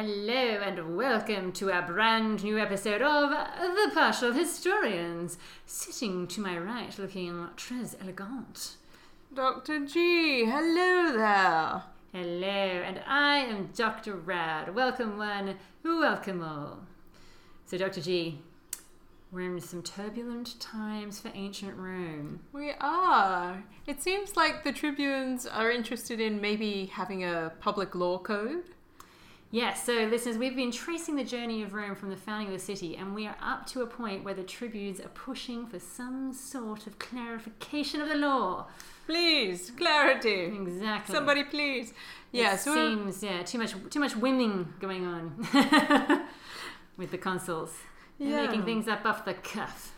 Hello and welcome to a brand new episode of The Partial Historians. Sitting to my right, looking très elegant. Dr. G, hello there. Hello, and I am Dr. Rad. Welcome one, welcome all. So, Dr. G, we're in some turbulent times for ancient Rome. We are. It seems like the tribunes are interested in maybe having a public law code. Yes, so listeners, we've been tracing the journey of Rome from the founding of the city, and we are up to a point where the tribunes are pushing for some sort of clarification of the law. Please, clarity. Exactly. Somebody, please. Yeah, it seems yeah too much too much winning going on with the consuls. They're Yeah. making things up off the cuff.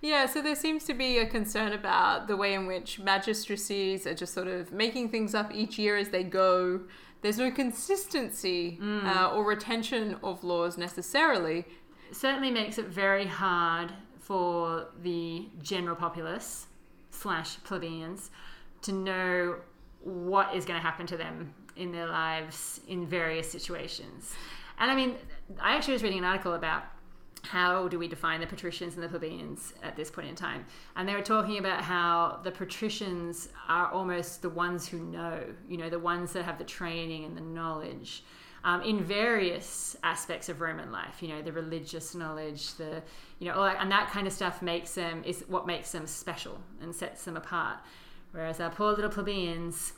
Yeah, so there seems to be a concern about the way in which magistracies are just sort of making things up each year as they go. There's no consistency uh, or retention of laws necessarily. certainly makes it very hard for the general populace slash plebeians to know what is going to happen to them in their lives in various situations. And I mean, I actually was reading an article about how do we define the patricians and the plebeians at this point in time. And they were talking about how the patricians are almost the ones who know, you know, the ones that have the training and the knowledge um, in various aspects of Roman life. You know, the religious knowledge, the you know, and that kind of stuff makes them is what makes them special and sets them apart. Whereas our poor little plebeians,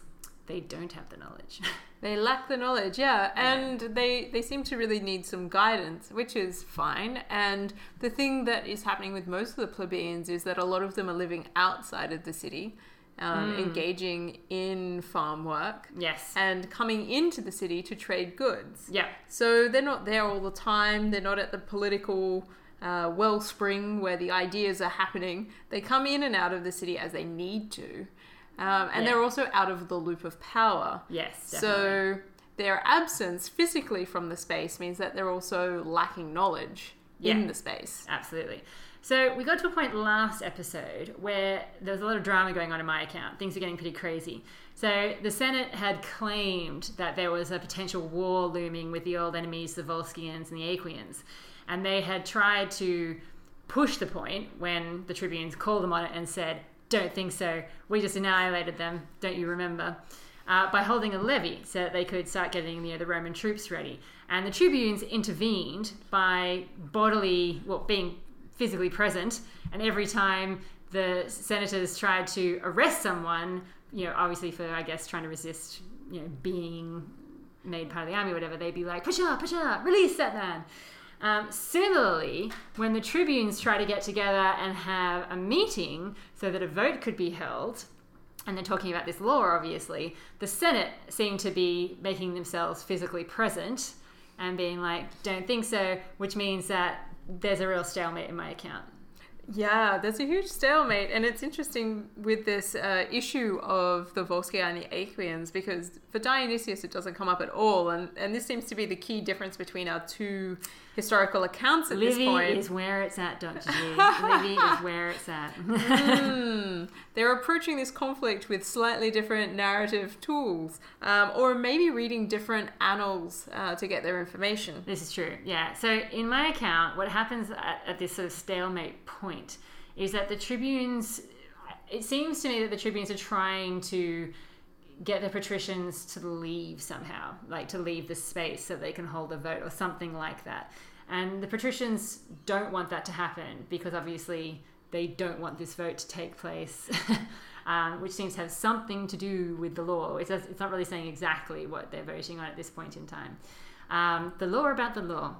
they don't have the knowledge. They lack the knowledge, yeah, and they they seem to really need some guidance, which is fine. And the thing that is happening with most of the plebeians is that a lot of them are living outside of the city, um, engaging in farm work, yes. and coming into the city to trade goods. Yeah. So they're not there all the time. They're not at the political uh, wellspring where the ideas are happening. They come in and out of the city as they need to. Um, and Yeah. they're also out of the loop of power. Yes. Definitely. So their absence physically from the space means that they're also lacking knowledge Yeah. in the space. Absolutely. So we got to a point last episode where there was a lot of drama going on in my account. Things are getting pretty crazy. So the Senate had claimed that there was a potential war looming with the old enemies, the Volscians and the Aequians. And they had tried to push the point when the tribunes called them on it and said, Don't think so. We just annihilated them. Don't you remember? uh, by holding a levy so that they could start getting you know, the Roman troops ready. And the tribunes intervened by bodily, well, being physically present. And every time the senators tried to arrest someone, you know, obviously for, I guess, trying to resist, you know, being made part of the army or whatever, they'd be like, push up, push up, release that man. Um, similarly, when the tribunes try to get together and have a meeting so that a vote could be held, and they're talking about this law, obviously, the Senate seem to be making themselves physically present and being like, don't think so, which means that there's a real stalemate in my account. Yeah, there's a huge stalemate, and it's interesting with this uh, issue of the Volsci and the Aequians because for Dionysius it doesn't come up at all, and, and this seems to be the key difference between our two historical accounts at this Livy point. is where it's at, Dr. G. Livy is where it's at. Hmm. They're approaching this conflict with slightly different narrative tools, um, or maybe reading different annals uh, to get their information. This is true, yeah. So in my account, what happens at, at this sort of stalemate point is that the tribunes. It seems to me that the tribunes are trying to get the patricians to leave somehow, like to leave the space so they can hold a vote or something like that. And the patricians don't want that to happen because obviously they don't want this vote to take place, um, which seems to have something to do with the law. It does, it's not really saying exactly what they're voting on at this point in time. Um, the law about the law.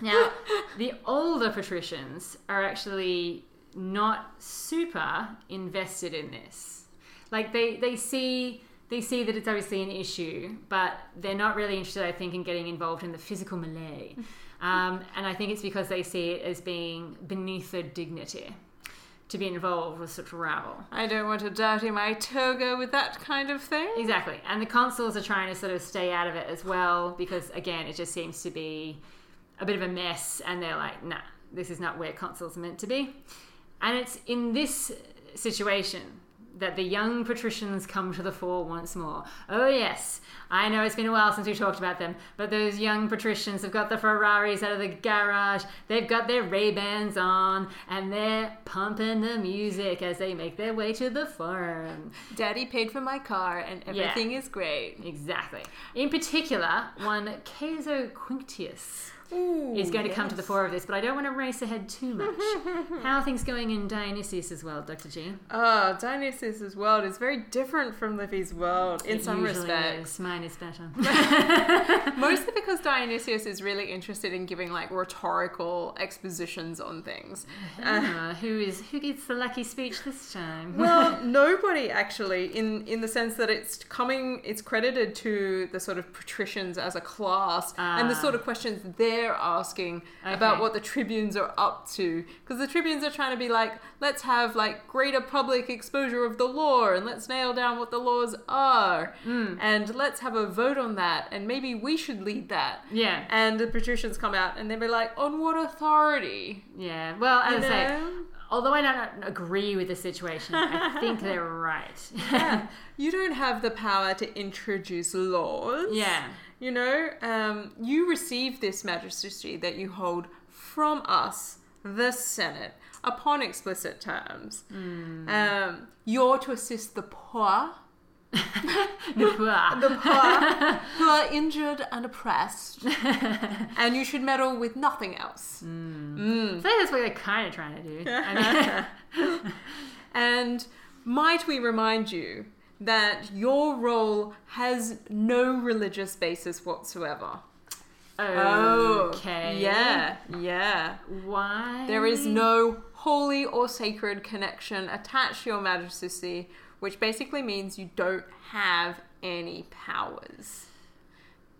Now, the older patricians are actually not super invested in this. Like they, they see they see that it's obviously an issue, but they're not really interested, I think, in getting involved in the physical melee. Um, and I think it's because they see it as being beneath their dignity to be involved with such rabble. I don't want to dirty my toga with that kind of thing. Exactly. And the consuls are trying to sort of stay out of it as well because, again, it just seems to be a bit of a mess. And they're like, nah, this is not where consuls are meant to be. And it's in this situation that the young patricians come to the fore once more. Oh, yes, I know it's been a while since we talked about them, but those young patricians have got the Ferraris out of the garage, they've got their Ray-Bans on, and they're pumping the music as they make their way to the forum. Daddy paid for my car and everything is great. Exactly. In particular, one Caeso Quinctius is going to come to the fore of this, but I don't want to race ahead too much. How are things going in Dionysius' world, Dr. G? Oh, Dionysius' world is very different from Livy's world in It some respects. is. Mine is better. Mostly because Dionysius is really interested in giving like rhetorical expositions on things. Ah, who is who gets the lucky speech this time? Well, nobody actually, in in the sense that it's coming, it's credited to the sort of patricians as a class and the Ah. sort of questions they're asking about what the tribunes are up to. Because the tribunes are trying to be like, let's have like greater public exposure of the law and let's nail down what the laws are Hmm. and let's have a vote on that and maybe we should lead that. yeah, And the patricians come out and they'll be like, on what authority? yeah. Well, as You I say, although I don't agree with the situation, I think they're right. Yeah. you don't have the power to introduce laws. yeah. You know, um, you receive this magistracy that you hold from us, the Senate, upon explicit terms. Hmm. Um, you're to assist the poor, Wah. the poor who are injured and oppressed, and you should meddle with nothing else. I think that's what they're kind of trying to do. I mean, And might we remind you that your role has no religious basis whatsoever? okay. Yeah, yeah. Why? There is no holy or sacred connection attached to your magistracy, which basically means you don't have any powers.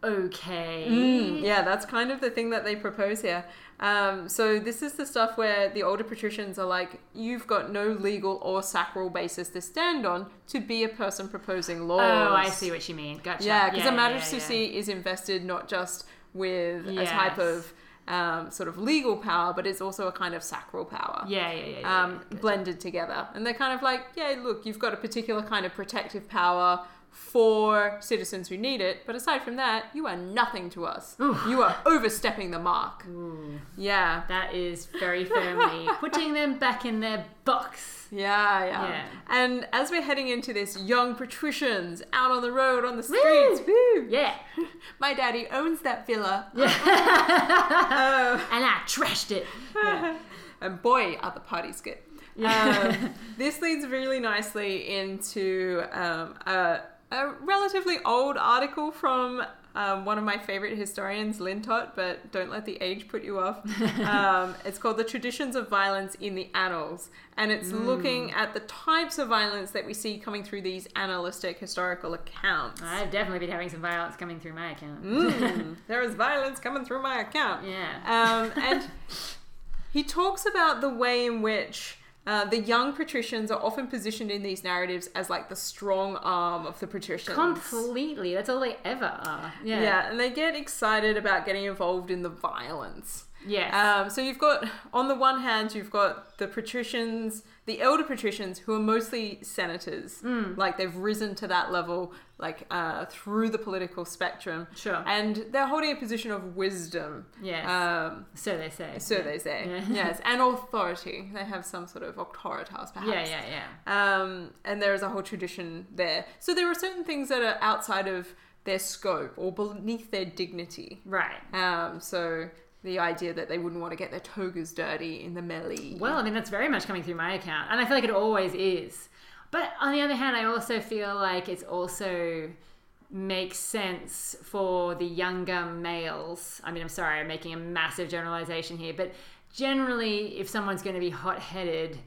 Okay. Mm, yeah, that's kind of the thing that they propose here. Um, so this is the stuff where the older patricians are like, you've got no legal or sacral basis to stand on to be a person proposing laws. Oh, I see what you mean. Gotcha. Yeah, because yeah, a yeah, magistracy is invested not just with a type of um, sort of legal power, but it's also a kind of sacral power. Yeah, yeah, yeah. yeah, Um, yeah. Gotcha. blended together. And they're kind of like, yeah, look, you've got a particular kind of protective power for citizens who need it, but aside from that, you are nothing to us. You are overstepping the mark. Ooh, Yeah. that is very firmly putting them back in their box. Yeah, yeah, Yeah. And as we're heading into this, young patricians out on the road, on the streets, woo! Yeah. My daddy owns that villa. Yeah, And I trashed it. Yeah. and boy, are the parties good. Um, this leads really nicely into um, a, a relatively old article from um, one of my favorite historians, Lintott, but don't let the age put you off. Um, it's called The Traditions of Violence in the Annals, and it's looking at the types of violence that we see coming through these annalistic historical accounts. I've definitely been having some violence coming through my account. Mm, there is violence coming through my account. Yeah. Um, and he talks about the way in which uh, the young patricians are often positioned in these narratives as like the strong arm of the patricians. Completely. That's all they ever are. Yeah. Yeah, and they get excited about getting involved in the violence. Yes. Um, so you've got, on the one hand, you've got the patricians, the elder patricians, who are mostly senators. Hmm. Like they've risen to that level, like uh, through the political spectrum. Sure. And they're holding a position of wisdom. yes. Um, so they say. so yeah. they say. Yeah. Yes, and authority. They have some sort of auctoritas, perhaps. Yeah, yeah, yeah. Um, and there is a whole tradition there. So there are certain things that are outside of their scope or beneath their dignity. Right. Um, so the idea that they wouldn't want to get their togas dirty in the melee. Well, I mean, that's very much coming through my account. And I feel like it always is. But on the other hand, I also feel like it's also makes sense for the younger males. I mean, I'm sorry, I'm making a massive generalization here, but generally, if someone's going to be hot headed,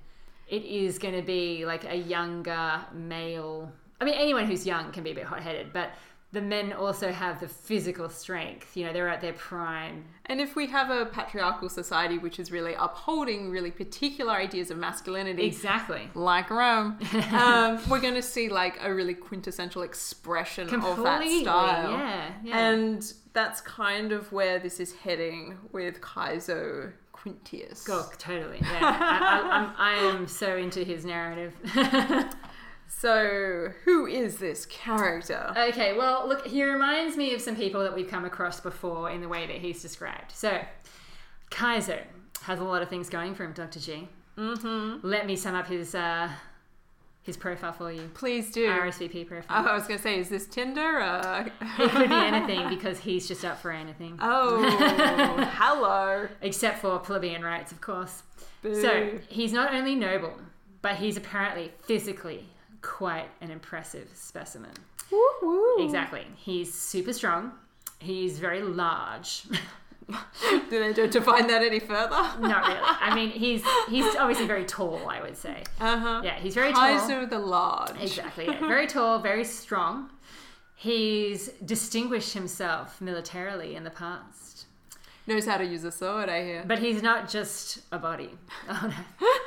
it is going to be like a younger male. I mean, anyone who's young can be a bit hot headed, but the men also have the physical strength. You know, they're at their prime. And if we have a patriarchal society which is really upholding really particular ideas of masculinity, Exactly. like Rome, um, we're going to see like a really quintessential expression of that style. Yeah. yeah. And that's kind of where this is heading with Caeso Quinctius. Oh, totally. Yeah. I, I, I'm, I am so into his narrative. So, who is this character? Okay, well, look, he reminds me of some people that we've come across before in the way that he's described. So, Kaiser has a lot of things going for him, Dr. G. Mm-hmm. Let me sum up his uh, his profile for you. Please do. RSVP profile. Oh, I was going to say, is this Tinder? Uh... It could be anything because he's just up for anything. Oh, hello. Except for plebeian rights, of course. Boo. So, he's not only noble, but he's apparently physically quite an impressive specimen. Woo woo. Exactly. He's super strong. He's very large. Do they define that any further? Not really. I mean, he's he's obviously very tall. I would say. Uh huh. Yeah, he's very tall. Kaiser the Large. Exactly. Yeah. Very tall. Very strong. He's distinguished himself militarily in the past, Knows how to use a sword, I hear. but he's not just a body. Oh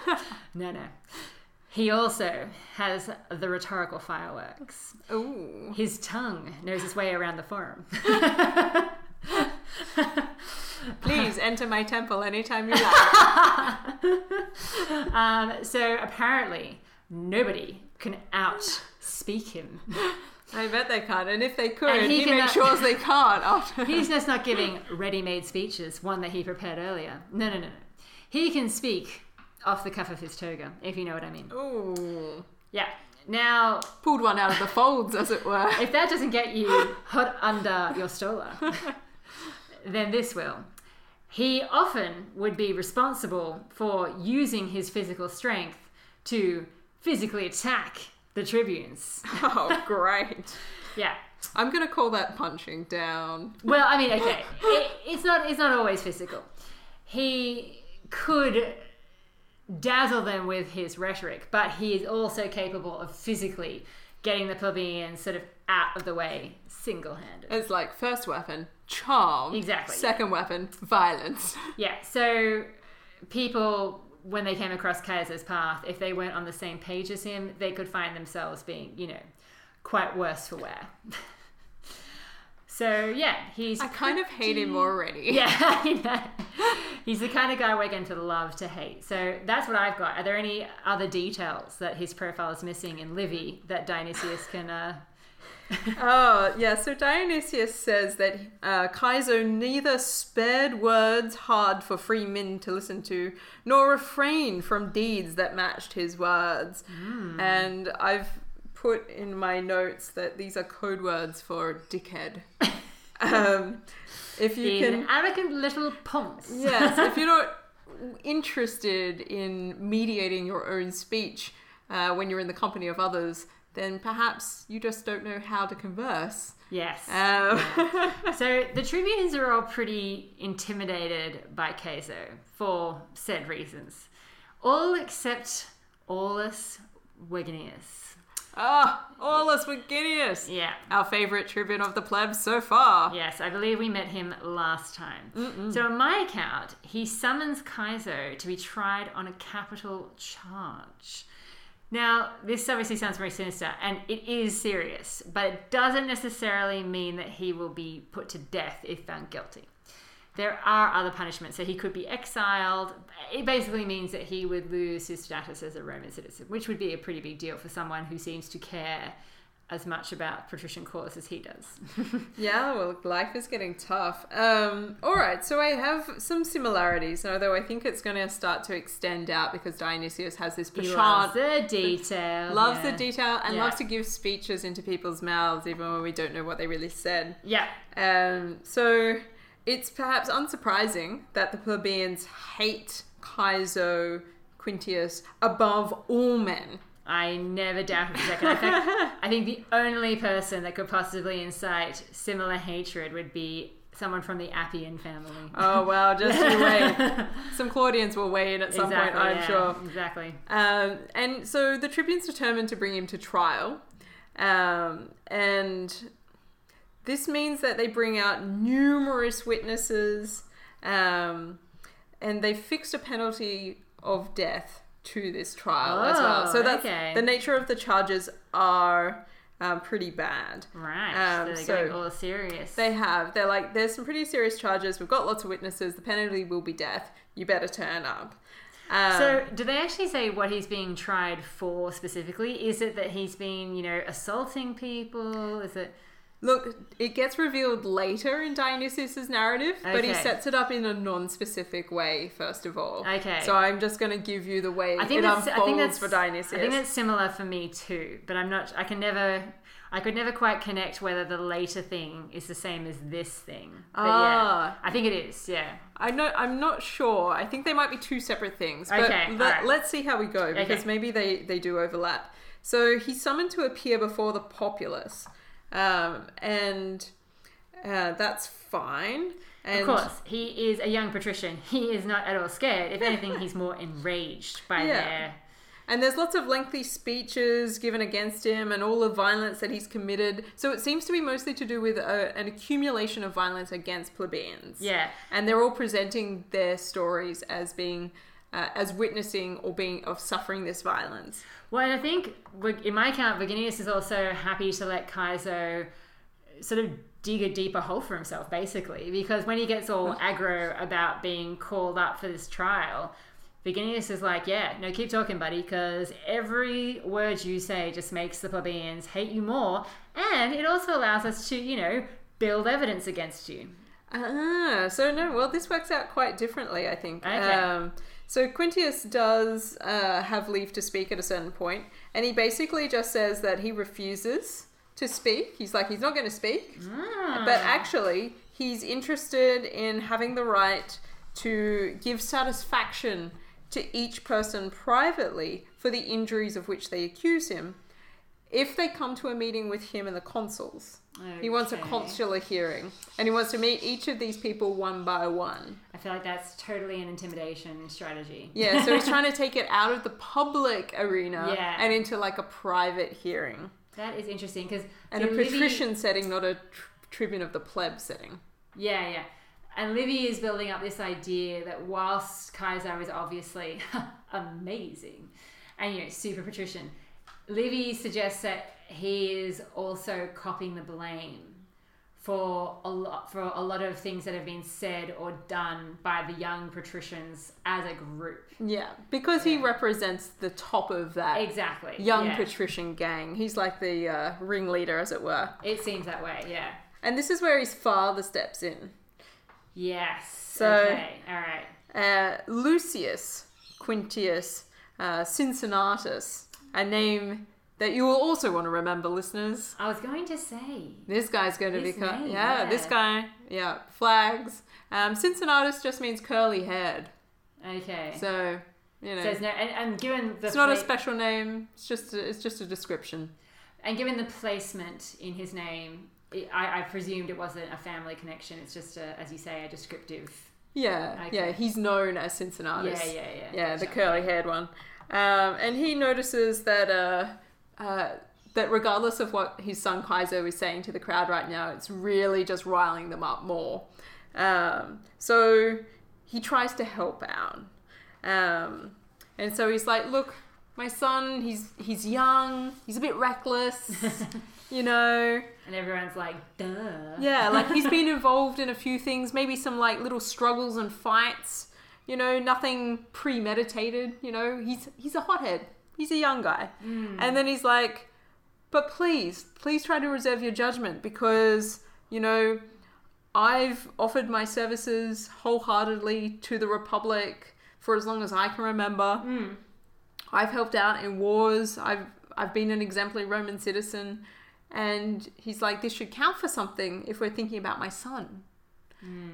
no, no, no. He also has the rhetorical fireworks. Ooh. His tongue knows its way around the forum. Please enter my temple anytime you like. Um, so apparently, nobody can outspeak him. I bet they can't. And if they could, And he he, makes sure they can't. After. He's just not giving ready-made speeches, one that he prepared earlier. No, no, no, no. He can speak off the cuff of his toga, if you know what I mean. Ooh. Yeah. Now, Pulled one out of the folds, as it were. if that doesn't get you hot under your stola, then this will. He often would be responsible for using his physical strength to physically attack the tribunes. Oh, great. Yeah. I'm going to call that punching down. Well, I mean, okay, it, it's not it's not always physical. He could dazzle them with his rhetoric, but he is also capable of physically getting the plebeians sort of out of the way single-handed. It's like first weapon, charm. Exactly, Second weapon, violence. Yeah, so people when they came across Kaiser's path, if they weren't on the same page as him, they could find themselves being, you know, quite worse for wear. so yeah, he's I kind of hate him already. Yeah, I know. He's the kind of guy we're going to love to hate. So that's what I've got. Are there any other details that his profile is missing in Livy that Dionysius can? Uh... Oh, yeah. So Dionysius says that uh, Kaiser neither spared words hard for free men to listen to, nor refrained from deeds that matched his words. And I've put in my notes that these are code words for dickhead. um, if you He's can an arrogant little ponce. yes, if you're not interested in mediating your own speech uh, when you're in the company of others, then perhaps you just don't know how to converse. Yes. Um, so the tribunes are all pretty intimidated by Caeso for said reasons, all except Aulus Verginius. Ah, Aulus Verginius, Yeah. our favorite tribune of the plebs so far. Yes, I believe we met him last time. So, in my account, he summons Caeso to be tried on a capital charge. Now, this obviously sounds very sinister, and it is serious, but it doesn't necessarily mean that he will be put to death if found guilty. There are other punishments, so he could be exiled. It basically means that he would lose his status as a Roman citizen, which would be a pretty big deal for someone who seems to care as much about patrician cause as he does. Yeah, well, life is getting tough. Um, all right, so I have some similarities, although I think it's going to start to extend out because Dionysius has this He penchant loves the detail. loves yeah. the detail and Yeah. loves to give speeches into people's mouths even when we don't know what they really said. Yeah, Um, so it's perhaps unsurprising that the plebeians hate Caeso Quinctius above all men. I never doubted for a second. In fact, I think the only person that could possibly incite similar hatred would be someone from the Appian family. Oh well, just you wait. Some Claudians will weigh in at some exactly, point, I'm yeah, sure. Exactly. Um, and so the tribunes determined to bring him to trial. Um, and this means that they bring out numerous witnesses um, and they fixed a penalty of death to this trial as well. Oh, So that's okay. the nature of the charges are um, pretty bad. Right. Um, so they're so- going all serious. They have. They're like, there's some pretty serious charges. We've got lots of witnesses. The penalty will be death. You better turn up. Um, So, do they actually say what he's being tried for specifically? Is it that he's been, you know, assaulting people? Is it? Look, it gets revealed later in Dionysius's narrative, but he sets it up in a non-specific way. First of all, Okay. So I'm just going to give you the way I think it that's. unfolds I think that's for Dionysius. I think that's similar for me too, but I'm not. I can never. I could never quite connect whether the later thing is the same as this thing. But yeah, Ah. I think it is. Yeah. I know. I'm not sure. I think they might be two separate things. But Okay, let, alright. let's see how we go because Okay. maybe they they do overlap. So he's summoned to appear before the populace, um, and uh, that's fine. And Of course, he is a young patrician. He is not at all scared. If anything, he's more enraged by Yeah. their. And there's lots of lengthy speeches given against him and all the violence that he's committed. So it seems to be mostly to do with a, an accumulation of violence against plebeians. Yeah. And they're all presenting their stories as being, uh, as witnessing or being, of suffering this violence. Well, and I think in my account, Verginius is also happy to let Caeso sort of dig a deeper hole for himself, basically, because when he gets all aggro about being called up for this trial, Verginius is like, "Yeah, no, keep talking, buddy, because every word you say just makes the plebeians hate you more, and it also allows us to, you know, build evidence against you." Ah, so no, well, this works out quite differently, I think. Okay. Um, so Quinctius does uh, have leave to speak at a certain point, and he basically just says that he refuses to speak. He's like, he's not going to speak, Ah. but actually, he's interested in having the right to give satisfaction to each person privately for the injuries of which they accuse him if they come to a meeting with him and the consuls. He wants a consular hearing, and he wants to meet each of these people one by one. I feel like that's totally an intimidation strategy. Yeah, so he's trying to take it out of the public arena Yeah. and into like a private hearing That is interesting because and a patrician setting, not a tr- tribune of the pleb setting. Yeah, yeah. And Livy is building up this idea that whilst Kaiser is obviously amazing and you know super patrician, Livy suggests that he is also copying the blame for a lot for a lot of things that have been said or done by the young patricians as a group. Yeah, because he represents the top of that Exactly. young yeah. patrician gang. He's like the uh, ringleader, as it were. It seems that way. Yeah. And this is where his father steps in. Yes. So- okay. All right. Uh, Lucius Quinctius uh, Cincinnatus, a name that you will also want to remember, listeners. I was going to say. This guy's going to be, cu- name, yeah, this guy, yeah, flags. Um, Cincinnatus just means curly haired, Okay. So, so you know, there's no and, and given the it's not a special name. It's just a, it's just a description. And given the placement in his name, it, I, I presumed it wasn't a family connection. It's just, a, as you say, a descriptive. Yeah, Okay. yeah, he's known as Cincinnatus. Yeah, yeah, yeah. yeah, the curly haired one. Um, and he notices that uh, uh, that regardless of what his son Kaiser is saying to the crowd right now, it's really just riling them up more. Um, so he tries to help out, um, and so he's like, "Look, my son, he's he's young, he's a bit reckless, you know." And everyone's like, duh. Yeah, like he's been involved in a few things, maybe some like little struggles and fights. You know, nothing premeditated. You know, he's he's a hothead. He's a young guy, and then he's like, "But please, please try to reserve your judgment because you know, I've offered my services wholeheartedly to the Republic for as long as I can remember. Mm. I've helped out in wars. I've I've been an exemplary Roman citizen, and he's like, this should count for something if we're thinking about my son.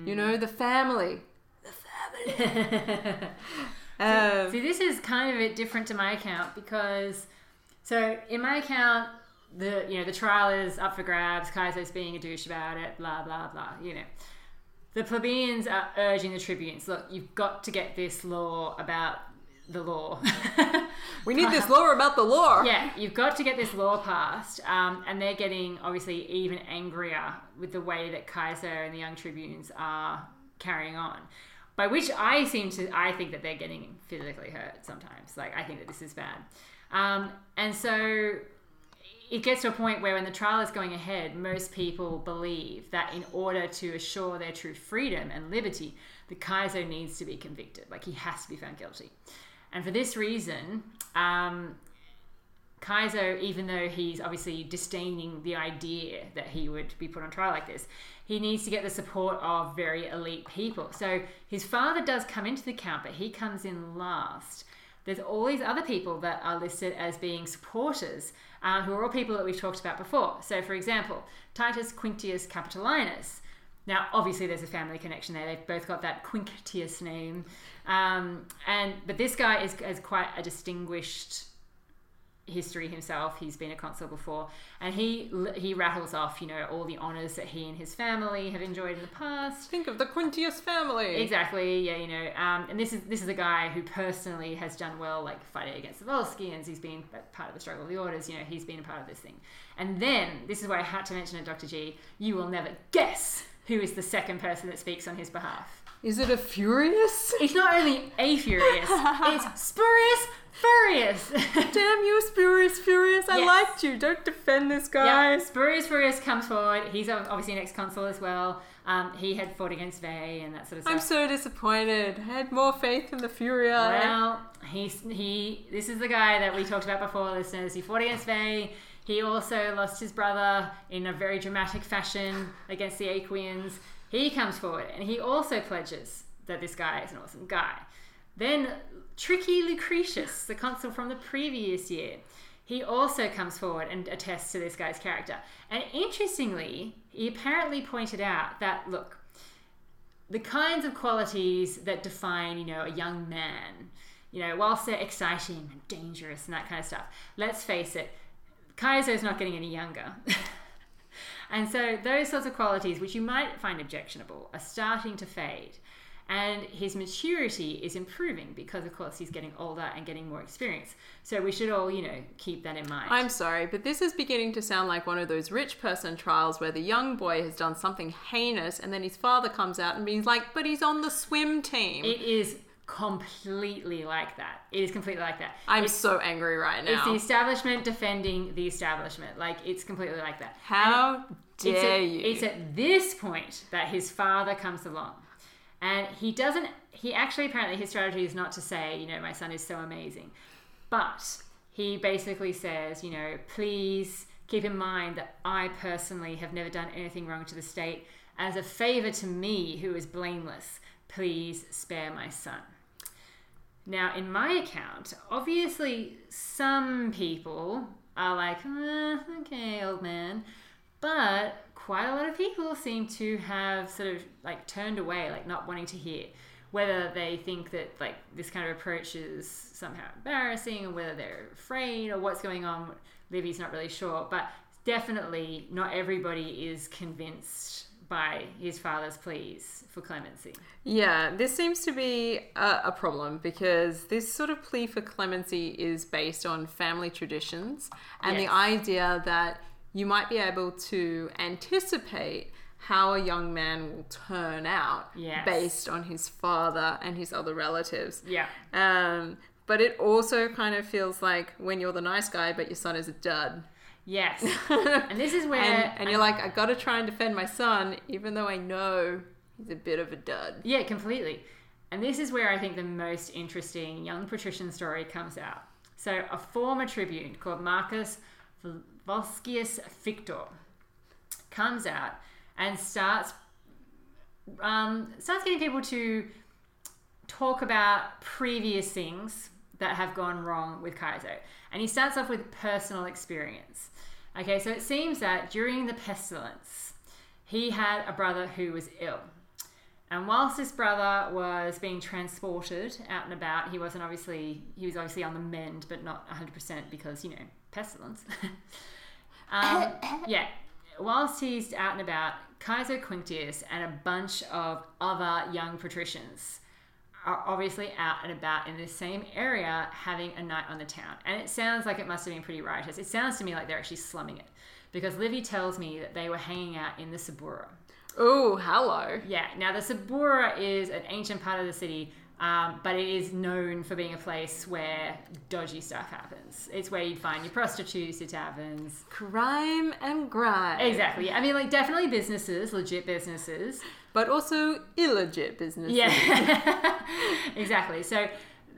You know, the family. The family. um, See, this is kind of a bit different to my account because, so in my account, the you know the trial is up for grabs. Kaiser's being a douche about it. Blah blah blah. You know, the plebeians are urging the tribunes. Look, you've got to get this law about the law. we need this law about the law. yeah, you've got to get this law passed. Um, and they're getting obviously even angrier with the way that Kaiser and the young tribunes are carrying on. By which I seem to, I think that they're getting physically hurt sometimes. Like, I think that this is bad. Um, and so it gets to a point where when the trial is going ahead, most people believe that in order to assure their true freedom and liberty, the Kaiser needs to be convicted. Like he has to be found guilty. And for this reason, um, Kaiser, even though he's obviously disdaining the idea that he would be put on trial like this, he needs to get the support of very elite people. So his father does come into the count, but he comes in last. There's all these other people that are listed as being supporters, uh, who are all people that we've talked about before. So, for example, Titus Quinctius Capitolinus. Now, obviously, there's a family connection there. They've both got that Quinctius name, um, and but this guy is, is quite a distinguished history himself. He's been a consul before, and he he rattles off, you know, all the honors that he and his family have enjoyed in the past. Think of the Quinctius family. Exactly. Yeah, you know, um, and this is this is a guy who personally has done well, like fighting against the Volscians. He's been part of the struggle of the orders. You know, he's been a part of this thing. And then this is where I had to mention it, Dr. G. You will never guess who is the second person that speaks on his behalf. Is it a Furius? It's not only a Furius, it's Spurius Furius. Damn you, Spurius Furius. I Yes. liked you. Don't defend this guy. Yeah, Spurius Furius comes forward. He's obviously an ex-consul as well. Um, he had fought against Veii and that sort of stuff. I'm so disappointed. I had more faith in the Furia. Well, he's he. This is the guy that we talked about before, listeners. He fought against Veii. He also lost his brother in a very dramatic fashion against the Aequians. He comes forward and he also pledges that this guy is an awesome guy. Then tricky Lucretius, the consul from the previous year, he also comes forward and attests to this guy's character. And interestingly, he apparently pointed out that look, the kinds of qualities that define, you know, a young man, you know, whilst they're exciting and dangerous and that kind of stuff, let's face it, Kaiser's not getting any younger. and so those sorts of qualities, which you might find objectionable, are starting to fade. And his maturity is improving because, of course, he's getting older and getting more experience. So we should all, you know, keep that in mind. I'm sorry, but this is beginning to sound like one of those rich person trials where the young boy has done something heinous and then his father comes out and being like, but he's on the swim team. it is completely like that. It is completely like that. I'm It's- so angry right now. It's the establishment defending the establishment. Like it's completely like that. How it's dare at, you? It's at this point that his father comes along, and he doesn't. He actually apparently his strategy is not to say, you know, my son is so amazing, but he basically says, you know, please keep in mind that I personally have never done anything wrong to the state. As a favor to me, who is blameless, please spare my son. Now, in my account, obviously some people are like, "Eh, okay, old man, but quite a lot of people seem to have sort of like turned away, like not wanting to hear. Whether they think that like this kind of approach is somehow embarrassing, or whether they're afraid, or what's going on, Livy's not really sure. But definitely, not everybody is convinced by his father's pleas for clemency. Yeah, this seems to be a, a problem because this sort of plea for clemency is based on family traditions and the idea that you might be able to anticipate how a young man will turn out Yes. based on his father and his other relatives. Yeah. Um, but it also kind of feels like when you're the nice guy, but your son is a dud. Yes. and this is where And, and you're like, I gotta try and defend my son, even though I know he's a bit of a dud. Yeah, completely. And this is where I think the most interesting young patrician story comes out. So, a former tribune called Marcus Volscius Fictor comes out and starts um, starts getting people to talk about previous things that have gone wrong with Caeso. And he starts off with personal experience. Okay, so it seems that during the pestilence, he had a brother who was ill. And whilst this brother was being transported out and about, he wasn't obviously he was obviously on the mend, but not 100% because you know pestilence. um, yeah, whilst he's out and about, Kaiser Quinctius and a bunch of other young patricians are obviously out and about in the same area having a night on the town. And it sounds like it must have been pretty riotous. It sounds to me like they're actually slumming it because Livy tells me that they were hanging out in the Subura. Oh, hello. Yeah, now the Subura is an ancient part of the city Um, but it is known for being a place where dodgy stuff happens. It's where you'd find your prostitutes, your taverns. Crime and grime. Exactly. I mean, like, definitely businesses, legit businesses. But also illegit businesses. Yeah. exactly. So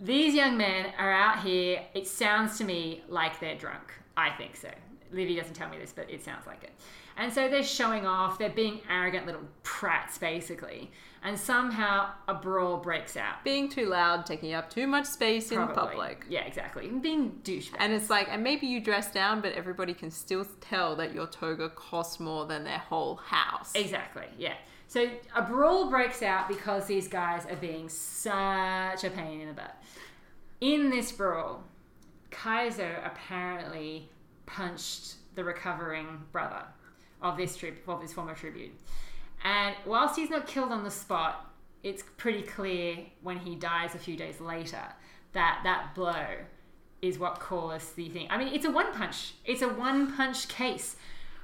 these young men are out here. It sounds to me like they're drunk. I think so. Livy doesn't tell me this, but it sounds like it. And so they're showing off. They're being arrogant little prats, basically. And somehow a brawl breaks out. Being too loud, taking up too much space in public. Yeah, exactly. And being douchebags. And it's like, and maybe you dress down, but everybody can still tell that your toga costs more than their whole house. Exactly, yeah. So a brawl breaks out because these guys are being such a pain in the butt. In this brawl, Kaiser apparently punched the recovering brother of this trip of this former tribute. And whilst he's not killed on the spot, it's pretty clear when he dies a few days later that that blow is what caused the thing. I mean, it's a one punch. It's a one punch case,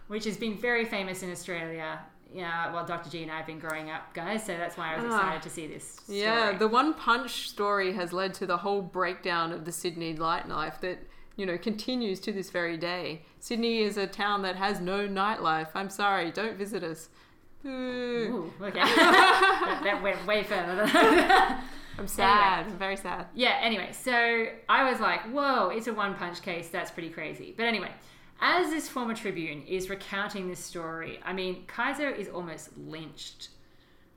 which has been very famous in Australia. Yeah, well, Dr. G and I have been growing up, guys, so that's why I was Ah. excited to see this. Story. Yeah, the one punch story has led to the whole breakdown of the Sydney light knife that, you know, continues to this very day. Sydney is a town that has no nightlife. I'm sorry, don't visit us. Ooh, okay. that, that went way further. Than I'm sad. I'm very sad. yeah, anyway, so I was like, whoa, it's a one punch case. That's pretty crazy. But anyway, as this former Tribune is recounting this story, I mean, Kaiser is almost lynched.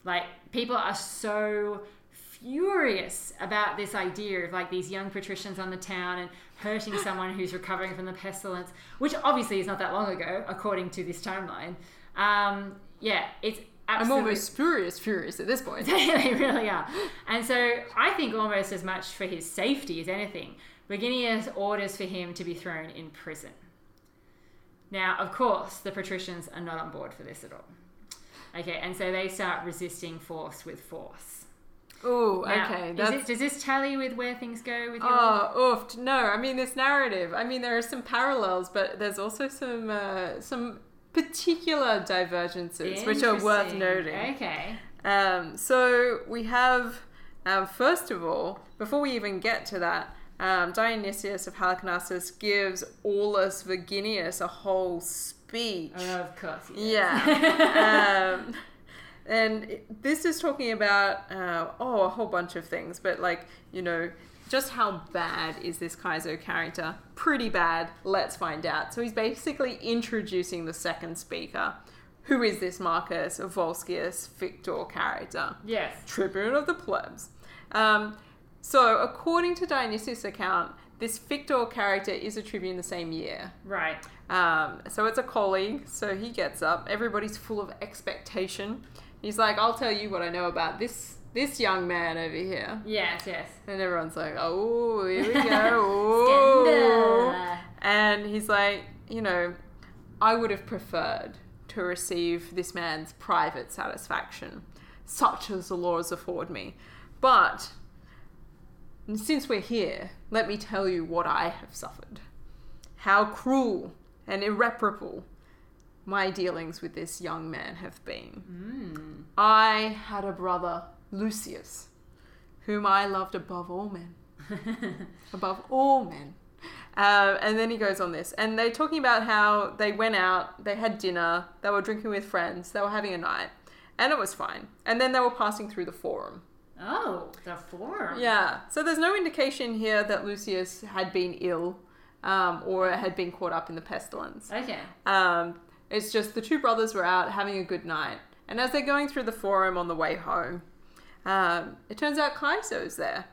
Like, people are so furious about this idea of like these young patricians on the town and hurting someone who's recovering from the pestilence, which obviously is not that long ago, according to this timeline. Um, yeah, it's I'm almost furious, furious at this point. they really are. And so I think almost as much for his safety as anything, Verginius orders for him to be thrown in prison. Now, of course, the patricians are not on board for this at all. Okay, and so they start resisting force with force. Oh, okay. does this tally with where things go with your Oh, oof. No, I mean this narrative. I mean there are some parallels, but there's also some uh, some particular divergences which are worth noting. Okay. Um, so we have, um, first of all, before we even get to that, um, Dionysius of Halicarnassus gives Aulus Verginius a whole speech. Of course. Yeah. um, and this is talking about, uh, oh, a whole bunch of things, but like, you know, just how bad is this Caeso character? Pretty bad. Let's find out. So he's basically introducing the second speaker. Who is this Marcus Volscius Fictor character? yes. Tribune of the plebs. Um, so, according to Dionysius' account, this Fictor character is a tribune the same year. Right. Um, so it's a colleague, so he gets up. Everybody's full of expectation. He's like, "I'll tell you what I know about this this young man over here," Yes. Yes. and everyone's like, "Oh, here we go." And he's like, you know, I would have preferred to receive this man's private satisfaction, such as the laws afford me. But since we're here, let me tell you what I have suffered. How cruel and irreparable my dealings with this young man have been. Mm. I had a brother, Lucius, whom I loved above all men above all men. Um, and then he goes on this, and they're talking about how they went out, they had dinner, they were drinking with friends, they were having a night, and it was fine. And then they were passing through the forum. Oh, the forum. Yeah, so there's no indication here that Lucius had been ill um, or had been caught up in the pestilence. Okay. Um, it's just the two brothers were out having a good night, and as they're going through the forum on the way home, um, it turns out Caeso's there,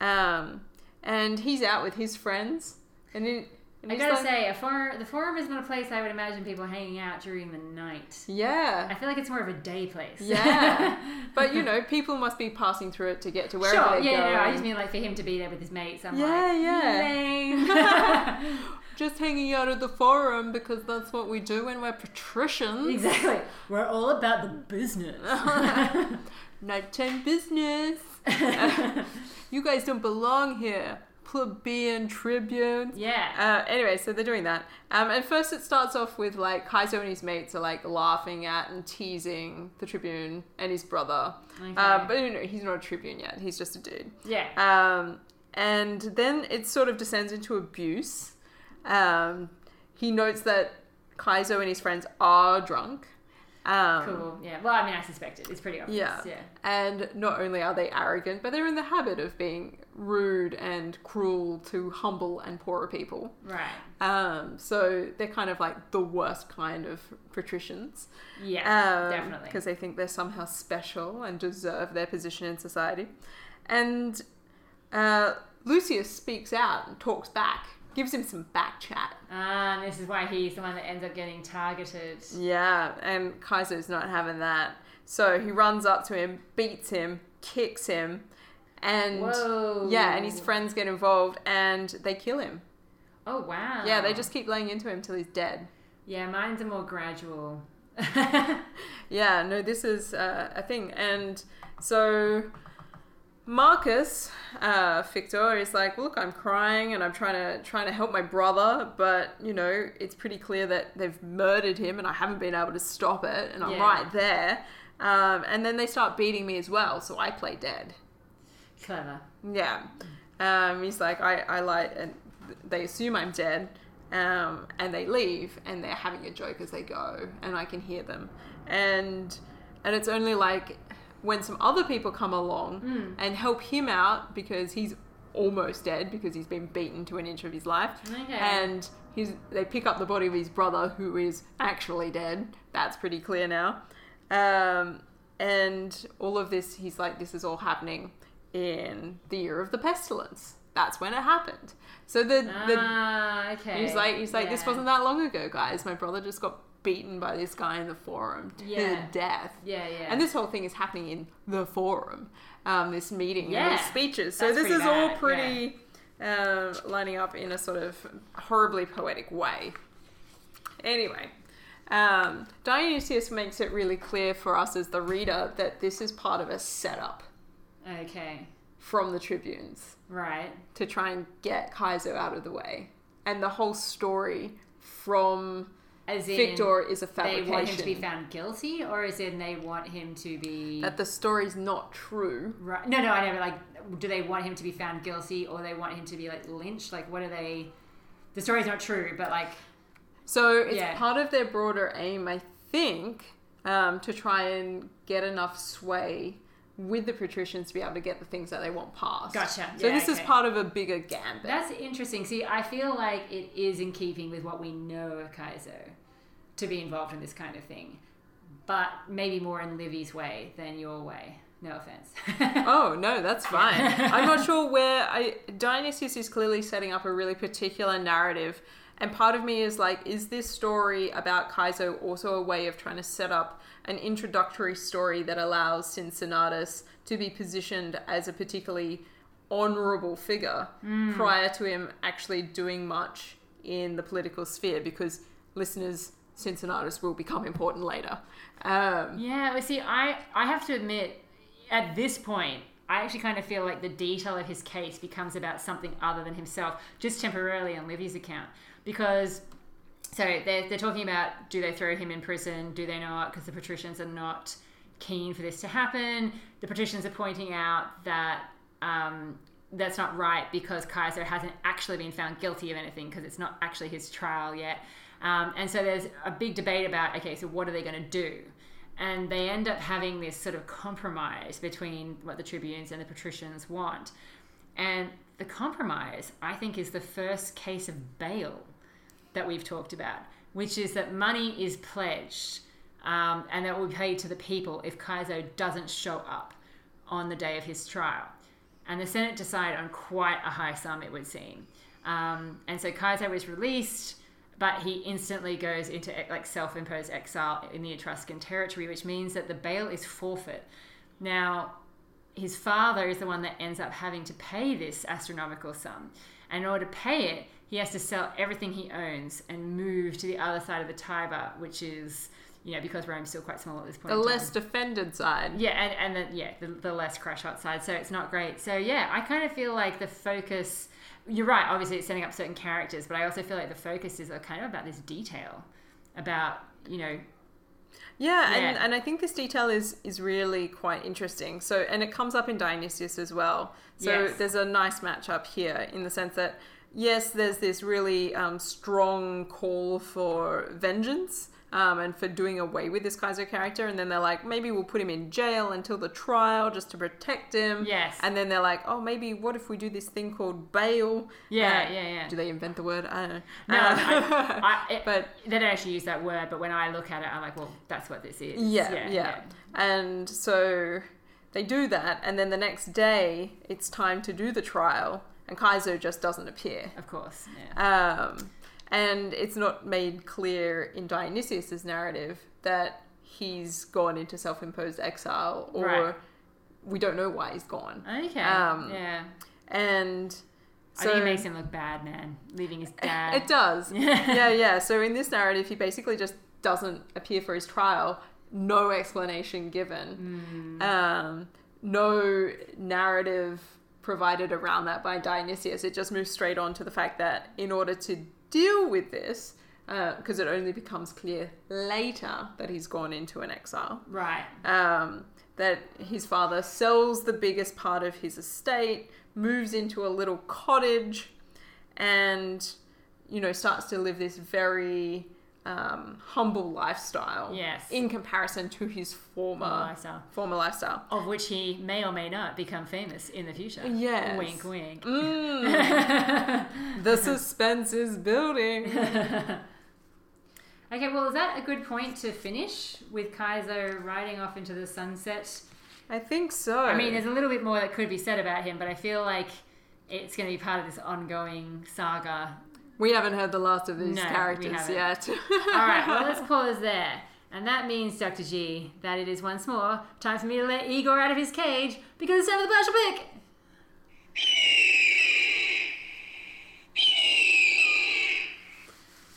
um, and he's out with his friends, and, he, and I gotta like, say, a forum, the forum is not a place I would imagine people hanging out during the night. Yeah, I feel like it's more of a day place. Yeah. but you know, people must be passing through it to get to wherever sure, they're yeah, going. no, I just mean like for him to be there with his mates. I'm Yeah, like, yeah. just hanging out at the forum because that's what we do when we're patricians. exactly. We're all about the business. Nighttime business. you guys don't belong here. plebeian tribunes. Yeah. Uh, anyway, so they're doing that. Um, and first it starts off with like Caeso and his mates are like laughing at and teasing the Tribune and his brother. Okay. Uh, but you know, he's not a Tribune yet. He's just a dude. yeah. Um, and then it sort of descends into abuse. Um, he notes that Caeso and his friends are drunk. Um, cool. Yeah. Well, I mean, I suspect it. It's pretty obvious. Yeah. Yeah. And not only are they arrogant, but they're in the habit of being rude and cruel to humble and poorer people. Right. Um, so they're kind of like the worst kind of patricians. Yeah. definitely. Because they think they're somehow special and deserve their position in society. And uh, Lucius speaks out and talks back, gives him some back chat. Ah, and this is why he's the one that ends up getting targeted. Yeah, and Caeso's not having that. So he runs up to him, beats him, kicks him, and Whoa. yeah, and his friends get involved and they kill him. Oh wow. Yeah, they just keep laying into him till he's dead. Yeah, mine's a more gradual. Yeah, no, this is uh, a thing. And so Marcus, uh, Fictor, is like, look, I'm crying and I'm trying to trying to help my brother, but you know, it's pretty clear that they've murdered him and I haven't been able to stop it, and I'm Yeah. right there. Um, and then they start beating me as well, so I play dead. Clever. Yeah. Um, he's like, I, I lied, and they assume I'm dead, um, and they leave, and they're having a joke as they go, and I can hear them, and and it's only like when some other people come along and help him out because he's almost dead because he's been beaten to an inch of his life, Okay. and he's they pick up the body of his brother who is actually dead. That's pretty clear now. Um, and all of this, he's like, this is all happening in the year of the pestilence. That's when it happened. So the, the ah, okay. he's like, he's like, this wasn't that long ago, guys. My brother just got beaten by this guy in the forum to Yeah. death. Yeah, yeah. And this whole thing is happening in the forum, um, this meeting and Yeah. these speeches. So That's this is all bad, pretty um, lining up in a sort of horribly poetic way. Anyway, um, Dionysius makes it really clear for us as the reader that this is part of a setup Okay. From the tribunes Right. to try and get Caeso out of the way. And the whole story from As in, Fictor is a fabrication. they want him to be found guilty, or is in they want him to be that the story's not true. right? No, no, I never like. Do they want him to be found guilty, or they want him to be like lynched? Like, what are they? The story's not true, but like, So it's Yeah. part of their broader aim, I think, um, to try and get enough sway with the patricians to be able to get the things that they want passed. Gotcha. So Yeah, this is part of a bigger gambit. that's interesting. See, I feel like it is in keeping with what we know of Caeso to be involved in this kind of thing, but maybe more in Livy's way than your way. No offense. oh no, that's fine. I'm not sure where I Dionysius is clearly setting up a really particular narrative. And part of me is like, is this story about Caeso also a way of trying to set up an introductory story that allows Cincinnatus to be positioned as a particularly honorable figure prior to him actually doing much in the political sphere? Because listeners, Cincinnatus will become important later. Um, Yeah, see, I, I have to admit, at this point, I actually kind of feel like the detail of his case becomes about something other than himself, just temporarily on Livy's account. Because, so they're, they're talking about do they throw him in prison, do they not? Because the patricians are not keen for this to happen. The patricians are pointing out that um, that's not right because Caeso hasn't actually been found guilty of anything because it's not actually his trial yet. Um, and so there's a big debate about okay, so what are they going to do? And they end up having this sort of compromise between what the tribunes and the patricians want. And the compromise, I think, is the first case of bail that we've talked about, which is that money is pledged um, and that will be paid to the people if Caeso doesn't show up on the day of his trial. And the Senate decided on quite a high sum, it would seem. Um, and so Caeso was released, but he instantly goes into like self-imposed exile in the Etruscan territory, which means that the bail is forfeit. Now, his father is the one that ends up having to pay this astronomical sum. And in order to pay it, he has to sell everything he owns and move to the other side of the Tiber, which is you know, because Rome's still quite small at this point. The less defended side. Yeah, and, and the, yeah, the, the less crash hot side. So it's not great. So yeah, I kind of feel like the focus. You're right. Obviously, it's setting up certain characters, but I also feel like the focus is uh, kind of about this detail, about you know, Yeah, and, Yeah. and I think this detail is is really quite interesting. So, and it comes up in Dionysius as well. So Yes. there's a nice match up here in the sense that yes, there's this really um, strong call for vengeance. Um, and for doing away with this Caeso character, and then they're like, maybe we'll put him in jail until the trial just to protect him. Yes. And then they're like, oh, maybe what if we do this thing called bail? Yeah, Uh, yeah, yeah. Do they invent the word? I don't know. No, Uh, I, I, it, but they don't actually use that word. But when I look at it, I'm like, well, that's what this is. Yeah, yeah, And so they do that, and then the next day it's time to do the trial, and Caeso just doesn't appear. Of course. Yeah. Um, and it's not made clear in Dionysius's narrative that he's gone into self-imposed exile, or Right. we don't know why he's gone. Okay. Um, yeah. And I so think it makes him look bad, man. Leaving his dad. It does. yeah, yeah. So in this narrative, he basically just doesn't appear for his trial. No explanation given. Mm. Um, no narrative provided around that by Dionysius. It just moves straight on to the fact that in order to deal with this, because it only becomes clear later that he's gone into an exile, Right. um, that his father sells the biggest part of his estate, moves into a little cottage, and you know starts to live this very um, humble lifestyle. Yes. In comparison to his former lifestyle. former lifestyle. Of which he may or may not become famous in the future. Yes. Wink, wink. Mm, the suspense is building. Okay, well, is that a good point to finish with Caeso riding off into the sunset? I think so. I mean, there's a little bit more that could be said about him, but I feel like it's going to be part of this ongoing saga. We haven't heard the last of these No, characters yet. All right, well, let's pause there. And that means, Dr. G, that it is once more time for me to let Igor out of his cage because it's time for the partial pick.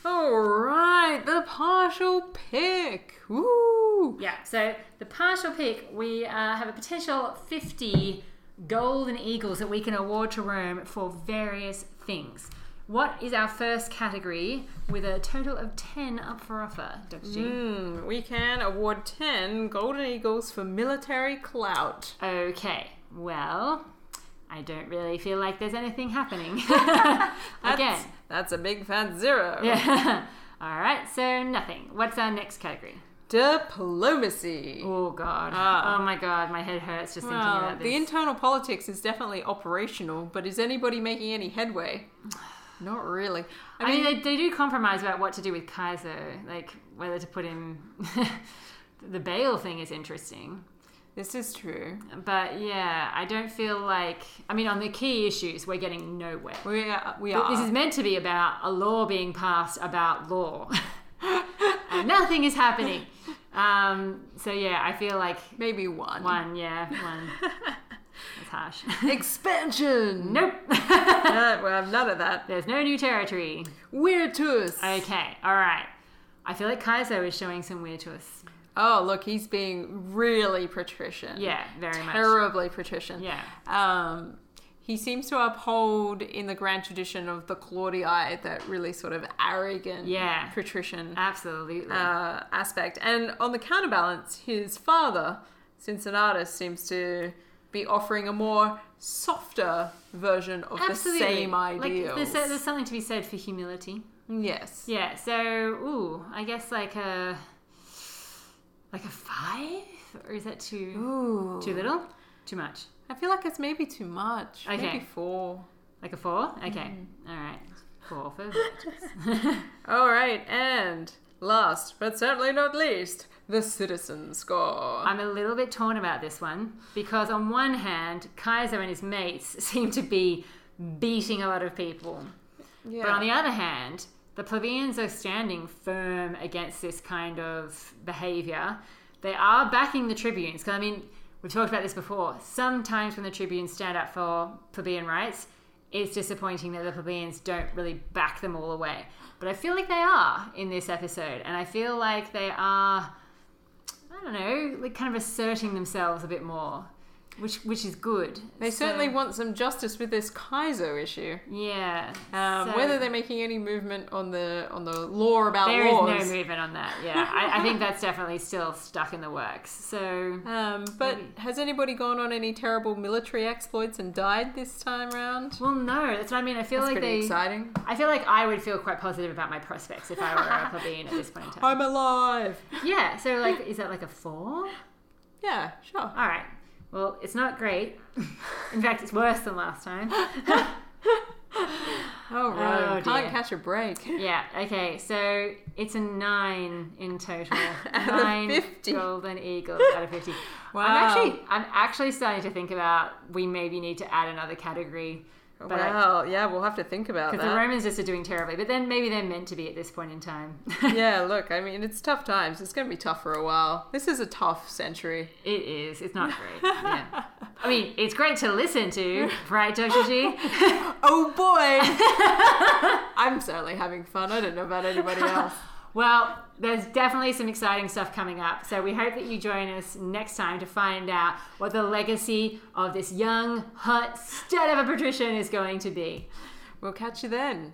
All right, the partial pick. Woo! Yeah, so the partial pick, we uh, have a potential 50 golden eagles that we can award to Rome for various things. What is our first category with a total of 10 up for offer, Dr. G? Mm, we can award 10 Golden Eagles for military clout. Okay, well, I don't really feel like there's anything happening. Again. That's, that's a big fat zero. Yeah. All right, so nothing. What's our next category? Diplomacy. Oh, God. Ah. Oh, my God. My head hurts just thinking Well, about this. the internal politics is definitely operational, but is anybody making any headway? Not really. I mean, they, they do compromise about what to do with Caeso, like whether to put in. the bail thing is interesting, this is true. but yeah, I don't feel like. I mean, on the key issues, we're getting nowhere. We are. We are. This is meant to be about a law being passed about law, nothing is happening. Um, so yeah, I feel like Maybe one. one, yeah, one. That's harsh. Expansion. nope. Uh, we have none of that. There's no new territory. Virtus. Okay, all right. I feel like Caeso is showing some virtus. Oh, look, he's being really patrician. Yeah, very much. Terribly patrician. Yeah. Um, he seems to uphold in the grand tradition of the Claudii that really sort of arrogant Yeah. patrician Absolutely. uh, aspect. And on the counterbalance, his father, Cincinnatus, seems to be offering a more softer version of Absolutely. the same ideals. Like, there's, there's something to be said for humility. yes. Yeah. So, ooh, I guess like a like a five, or is that too Ooh. too little? Too much? I feel like it's maybe too much. Okay. Maybe four. Like a four? Okay. Mm-hmm. All right. Four for. All right, and last but certainly not least, the citizen score. I'm a little bit torn about this one because on one hand, Caeso and his mates seem to be beating a lot of people. yeah. But on the other hand, the plebeians are standing firm against this kind of behavior. They are backing the tribunes. Because, I mean, we've talked about this before. Sometimes when the tribunes stand up for plebeian rights, it's disappointing that the plebeians don't really back them all away. But I feel like they are in this episode, and I feel like they are, I don't know, like kind of asserting themselves a bit more, which which is good. They So- certainly want some justice with this Caeso issue. yeah. Um, So- whether they're making any movement on the on the law about There is laws. no movement on that. Yeah, I, I think that's definitely still stuck in the works. So Um, but Maybe. has anybody gone on any terrible military exploits and died this time round? well, no, that's what I mean. I feel That's like pretty they. exciting. I feel like I would feel quite positive about my prospects if I were a plebeian at this point in time. I'm alive. Yeah. So like, is that like a four? Yeah, sure. All right. Well, it's not great. In fact, it's worse than last time. Oh, right. Oh, Can't dear. catch a break. Yeah. Okay. So it's a nine in total. Nine 50. golden eagles out of fifty. Wow. I'm actually, I'm actually starting to think about we maybe need to add another category. But I- Wow, yeah, we'll have to think about that. Because the. Romans just are doing terribly, but then maybe they're meant to be at this point in time. yeah, look, I mean, it's tough times. It's going to be tough for a while. This is a tough century. it is. It's not great. Yeah. I mean, it's great to listen to, right, Dr. G? Oh boy! I'm certainly having fun. I don't know about anybody else. Well, there's definitely some exciting stuff coming up. So we hope that you join us next time to find out what the legacy of this young, hot stud of a patrician is going to be. We'll catch you then.